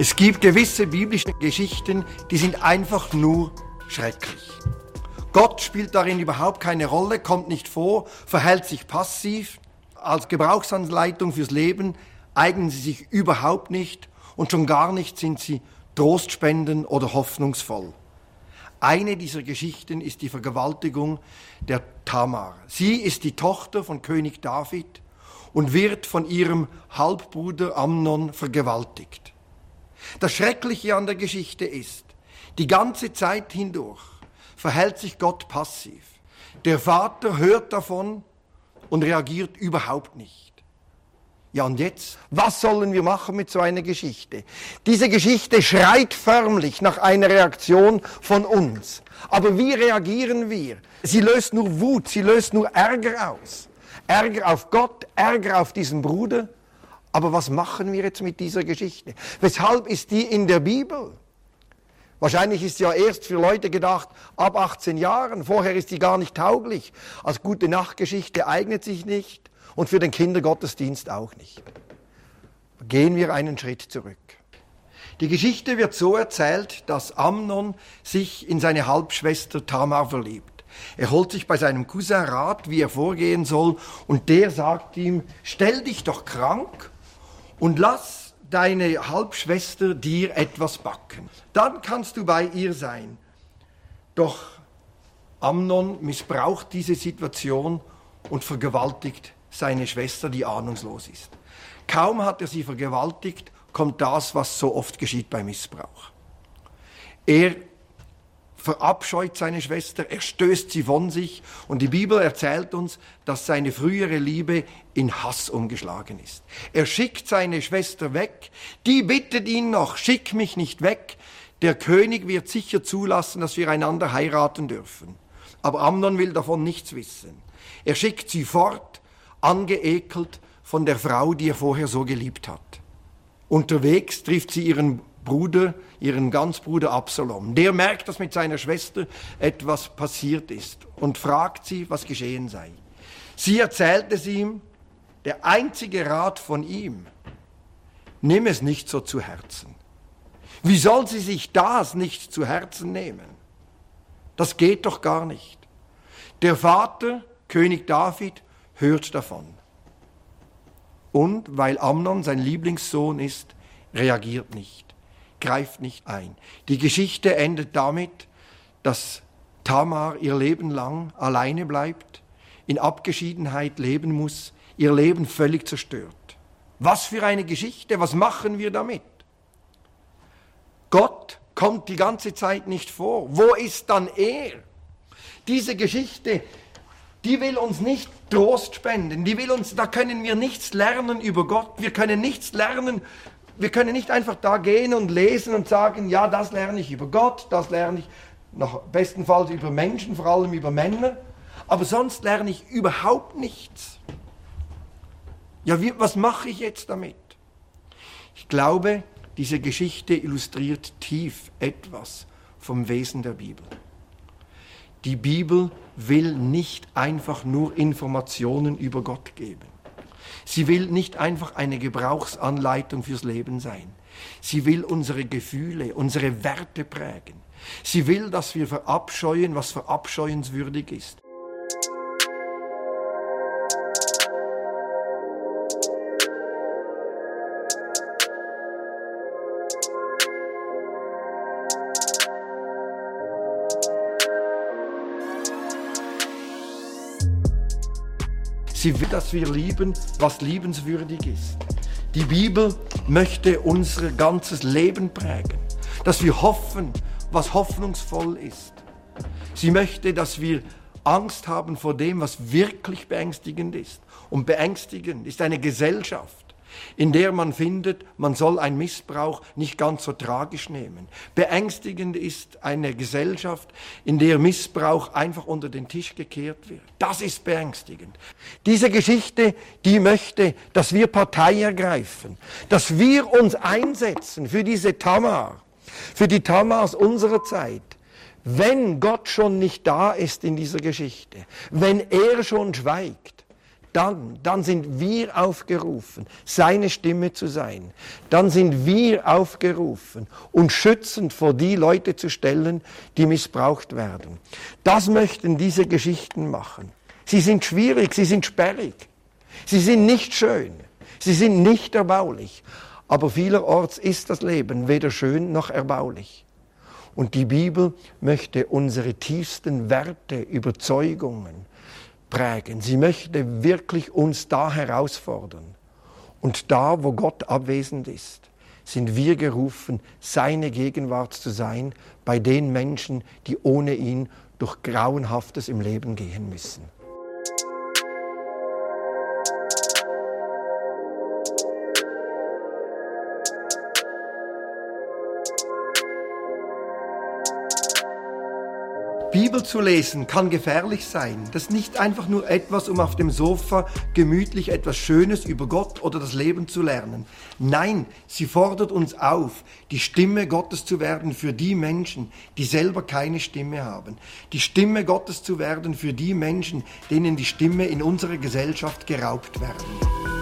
Es gibt gewisse biblische Geschichten, die sind einfach nur schrecklich. Gott spielt darin überhaupt keine Rolle, kommt nicht vor, verhält sich passiv. Als Gebrauchsanleitung fürs Leben eignen sie sich überhaupt nicht und schon gar nicht sind sie trostspenden oder hoffnungsvoll. Eine dieser Geschichten ist die Vergewaltigung der Tamar. Sie ist die Tochter von König David und wird von ihrem Halbbruder Amnon vergewaltigt. Das Schreckliche an der Geschichte ist, die ganze Zeit hindurch verhält sich Gott passiv. Der Vater hört davon und reagiert überhaupt nicht. Ja, und jetzt? Was sollen wir machen mit so einer Geschichte? Diese Geschichte schreit förmlich nach einer Reaktion von uns. Aber wie reagieren wir? Sie löst nur Wut, sie löst nur Ärger aus. Ärger auf Gott, Ärger auf diesen Bruder. Aber was machen wir jetzt mit dieser Geschichte? Weshalb ist die in der Bibel? Wahrscheinlich ist sie ja erst für Leute gedacht ab 18 Jahren. Vorher ist sie gar nicht tauglich. Als gute Nachtgeschichte eignet sich nicht und für den Kindergottesdienst auch nicht. Gehen wir einen Schritt zurück. Die Geschichte wird so erzählt, dass Amnon sich in seine Halbschwester Tamar verliebt. Er holt sich bei seinem Cousin Rat, wie er vorgehen soll, und der sagt ihm, stell dich doch krank und lass deine Halbschwester dir etwas backen. Dann kannst du bei ihr sein. Doch Amnon missbraucht diese Situation und vergewaltigt seine Schwester, die ahnungslos ist. Kaum hat er sie vergewaltigt, kommt das, was so oft geschieht bei Missbrauch. Er verabscheut seine Schwester, er stößt sie von sich und die Bibel erzählt uns, dass seine frühere Liebe in Hass umgeschlagen ist. Er schickt seine Schwester weg, die bittet ihn noch, schick mich nicht weg, der König wird sicher zulassen, dass wir einander heiraten dürfen. Aber Amnon will davon nichts wissen. Er schickt sie fort, angeekelt von der Frau, die er vorher so geliebt hat. Unterwegs trifft sie ihren Bruder, ihren Ganzbruder Absalom. Der merkt, dass mit seiner Schwester etwas passiert ist und fragt sie, was geschehen sei. Sie erzählt es ihm, der einzige Rat von ihm, nimm es nicht so zu Herzen. Wie soll sie sich das nicht zu Herzen nehmen? Das geht doch gar nicht. Der Vater, König David, hört davon. Und weil Amnon sein Lieblingssohn ist, reagiert nicht greift nicht ein. Die Geschichte endet damit, dass Tamar ihr Leben lang alleine bleibt, in Abgeschiedenheit leben muss, ihr Leben völlig zerstört. Was für eine Geschichte, was machen wir damit? Gott kommt die ganze Zeit nicht vor. Wo ist dann er? Diese Geschichte, die will uns nicht Trost spenden, die will uns, da können wir nichts lernen über Gott, wir können nichts lernen wir können nicht einfach da gehen und lesen und sagen, ja, das lerne ich über Gott, das lerne ich nach bestenfalls über Menschen, vor allem über Männer, aber sonst lerne ich überhaupt nichts. Ja, wie, was mache ich jetzt damit? Ich glaube, diese Geschichte illustriert tief etwas vom Wesen der Bibel. Die Bibel will nicht einfach nur Informationen über Gott geben. Sie will nicht einfach eine Gebrauchsanleitung fürs Leben sein. Sie will unsere Gefühle, unsere Werte prägen. Sie will, dass wir verabscheuen, was verabscheuenswürdig ist. Sie will, dass wir lieben, was liebenswürdig ist. Die Bibel möchte unser ganzes Leben prägen, dass wir hoffen, was hoffnungsvoll ist. Sie möchte, dass wir Angst haben vor dem, was wirklich beängstigend ist. Und beängstigend ist eine Gesellschaft, in der man findet, man soll einen Missbrauch nicht ganz so tragisch nehmen. Beängstigend ist eine Gesellschaft, in der Missbrauch einfach unter den Tisch gekehrt wird. Das ist beängstigend. Diese Geschichte, die möchte, dass wir Partei ergreifen, dass wir uns einsetzen für diese Tamar, für die Tamars unserer Zeit. Wenn Gott schon nicht da ist in dieser Geschichte, wenn er schon schweigt, dann, dann sind wir aufgerufen, seine Stimme zu sein. Dann sind wir aufgerufen, uns schützend vor die Leute zu stellen, die missbraucht werden. Das möchten diese Geschichten machen. Sie sind schwierig, sie sind sperrig, sie sind nicht schön, sie sind nicht erbaulich. Aber vielerorts ist das Leben weder schön noch erbaulich. Und die Bibel möchte unsere tiefsten Werte, Überzeugungen, prägen. Sie möchte wirklich uns da herausfordern. Und da, wo Gott abwesend ist, sind wir gerufen, seine Gegenwart zu sein bei den Menschen, die ohne ihn durch Grauenhaftes im Leben gehen müssen. Bibel zu lesen kann gefährlich sein. Das ist nicht einfach nur etwas, um auf dem Sofa gemütlich etwas Schönes über Gott oder das Leben zu lernen. Nein, sie fordert uns auf, die Stimme Gottes zu werden für die Menschen, die selber keine Stimme haben. Die Stimme Gottes zu werden für die Menschen, denen die Stimme in unserer Gesellschaft geraubt werden.